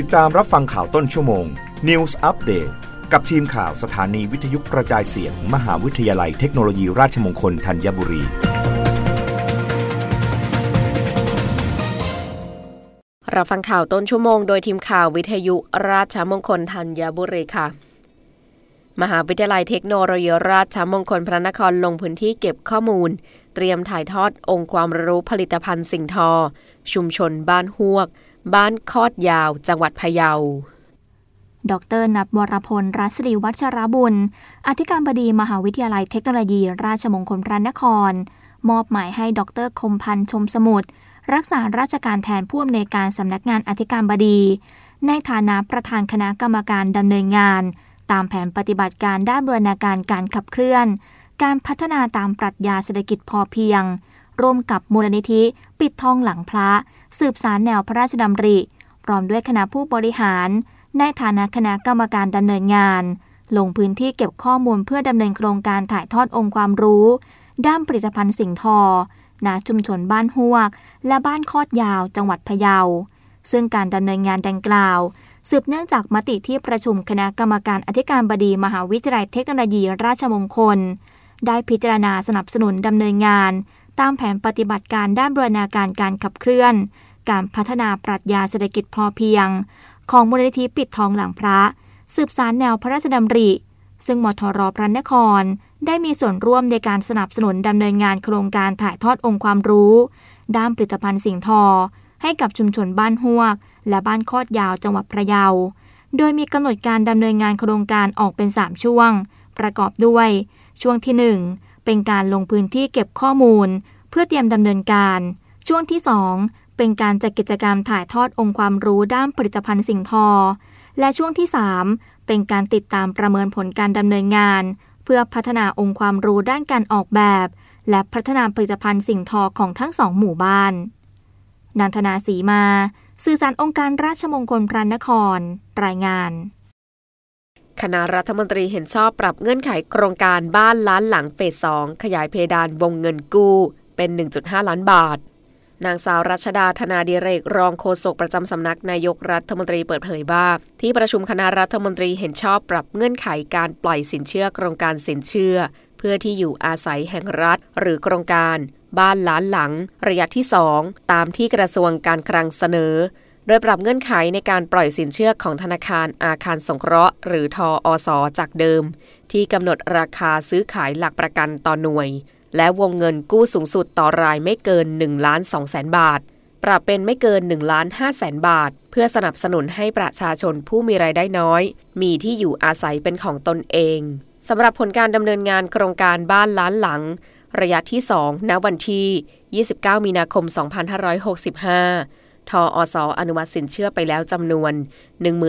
ติดตามรับฟังข่าวต้นชั่วโมง News Update กับทีมข่าวสถานีวิทยุกระจายเสียง มหาวิทยาลัยเทคโนโลยีราชมงคลธัญบุรี รับฟังข่าวต้นชั่วโมงโดยทีมข่าววิทยุราชมงคลธัญบุรีค่ะมหาวิทยาลัยเทคโนโลยีราชมงคลพระนครลงพื้นที่เก็บข้อมูล เตรียมถ่ายทอดองค์ความรู้ผลิตภัณฑ์สิ่งทอ ชุมชนบ้านฮวก บ้านคอดยาว จังหวัดพะเยา ดรนับวรพล รัศรีวัชรบุญ อธิการบดีมหาวิทยาลัยเทคโนโลยี ราชมงคลพระนคร มอบหมายให้ดรคมพันธ์ชมสมุทร รักษาราชการแทนผู้อำนวยการสำนักงานอธิการบดี ในฐานะประธานคณะกรรมการดำเนินงาน ตามแผนปฏิบัติการด้านบรณาการการขับเคลื่อน การพัฒนาตามปรัชญาเศรษฐกิจพอเพียง ร่วมกับมูลนิธิปิดทองหลังพระ สืบสารแนวพระราชดำริ พร้อมด้วยคณะผู้บริหาร ในฐานะคณะกรรมการดำเนินงาน ลงพื้นที่เก็บข้อมูลเพื่อดำเนินโครงการถ่ายทอดองค์ความรู้ ด้านผลิตภัณฑ์สิ่งทอณชุมชนบ้านฮวก และบ้านคอดยาวจังหวัดพะเยา ซึ่งการดำเนินงานดังกล่าว สืบเนื่องจากมติที่ประชุมคณะกรรมการอธิการบดีมหาวิทยาลัยเทคโนโลยีราชมงคล ได้พิจารณาสนับสนุนดำเนินงาน ตามแผนปฏิบัติการด้านบรณาการการขับเคลื่อน การพัฒนาปรัชญาเศรษฐกิจพอเพียง ของมูลนิธิปิดทองหลังพระ สืบสารแนวพระราชดำริ ซึ่งมทรพระนคร ได้มีส่วนร่วมในการสนับสนุนดำเนินงานโครงการถ่ายทอดองค์ความรู้ ด้านผลิตภัณฑ์สิ่งทอ ให้กับชุมชนบ้านฮวก และบ้านคอดยาวจังหวัดพะเยา โดยมีกำหนดการดำเนินงานโครงการออกเป็น 3 ช่วง ประกอบด้วย ช่วงที่ 1 เป็นการลงพื้นที่เก็บข้อมูล เพื่อเตรียมดำเนินการ ช่วงที่ 2 เป็นการจัดกิจกรรมถ่ายทอดองค์ความรู้ด้านผลิตภัณฑ์สิ่งทอ และช่วงที่ 3 เป็นการติดตามประเมินผลการดำเนินงาน เพื่อพัฒนาองค์ความรู้ด้านการออกแบบ และพัฒนาผลิตภัณฑ์สิ่งทอของทั้งสองหมู่บ้านนันทนาสีมา สื่อสารองค์การราชมงคลพระนคร รายงาน คณะรัฐมนตรีเห็นชอบปรับเงื่อนไขโครงการบ้านล้านหลังเฟสสองขยายเพดานวงเงินกู้เป็น 1.5 ล้านบาท นางสาวรัชดาธนาดีเรก รองโฆษกประจำสำนักนายกรัฐมนตรีเปิดเผยว่า ที่ประชุมคณะรัฐมนตรีเห็นชอบปรับเงื่อนไขการปล่อยสินเชื่อโครงการสินเชื่อ เพื่อที่อยู่อาศัยแห่งรัฐ หรือโครงการ บ้านล้านหลัง ระยะที่ 2 ตามที่กระทรวงการคลังเสนอ โดยปรับเงื่อนไขในการปล่อยสินเชื่อของธนาคารอาคารสงเคราะห์ หรือทออสจากเดิม ที่กำหนดราคาซื้อขายหลักประกันต่อหน่วย และวงเงินกู้สูงสุดต่อรายไม่เกิน1ล้าน2แสนบาท ปรับเป็นไม่เกิน1ล้าน5แสนบาท เพื่อสนับสนุนให้ประชาชนผู้มีรายได้น้อย มีที่อยู่อาศัยเป็นของตนเองสำหรับผลการดำเนินงานโครงการบ้านล้านหลัง ระยะที่ 2 ณ วันที่ 29 มีนาคม 2565 ทออสอนุมัติสินเชื่อไปแล้วจำนวน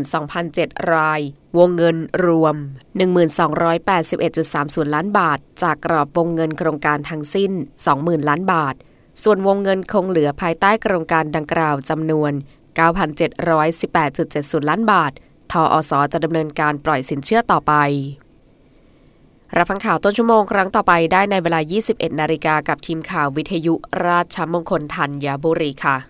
12,007 ราย วงเงินรวม 1281.30 ล้านบาท จากกรอบวงเงินโครงการทั้งสิ้น 20,000 ล้านบาท ส่วนวงเงินคงเหลือภายใต้โครงการดังกล่าวจำนวน 9,718.70 ล้านบาท ทออสจะดำเนินการปล่อยสินเชื่อต่อไป รับฟังข่าวต้นชั่วโมงครั้งต่อไปได้ในเวลา 21 นาฬิกากับทีมข่าววิทยุราชมงคลธัญบุรีค่ะ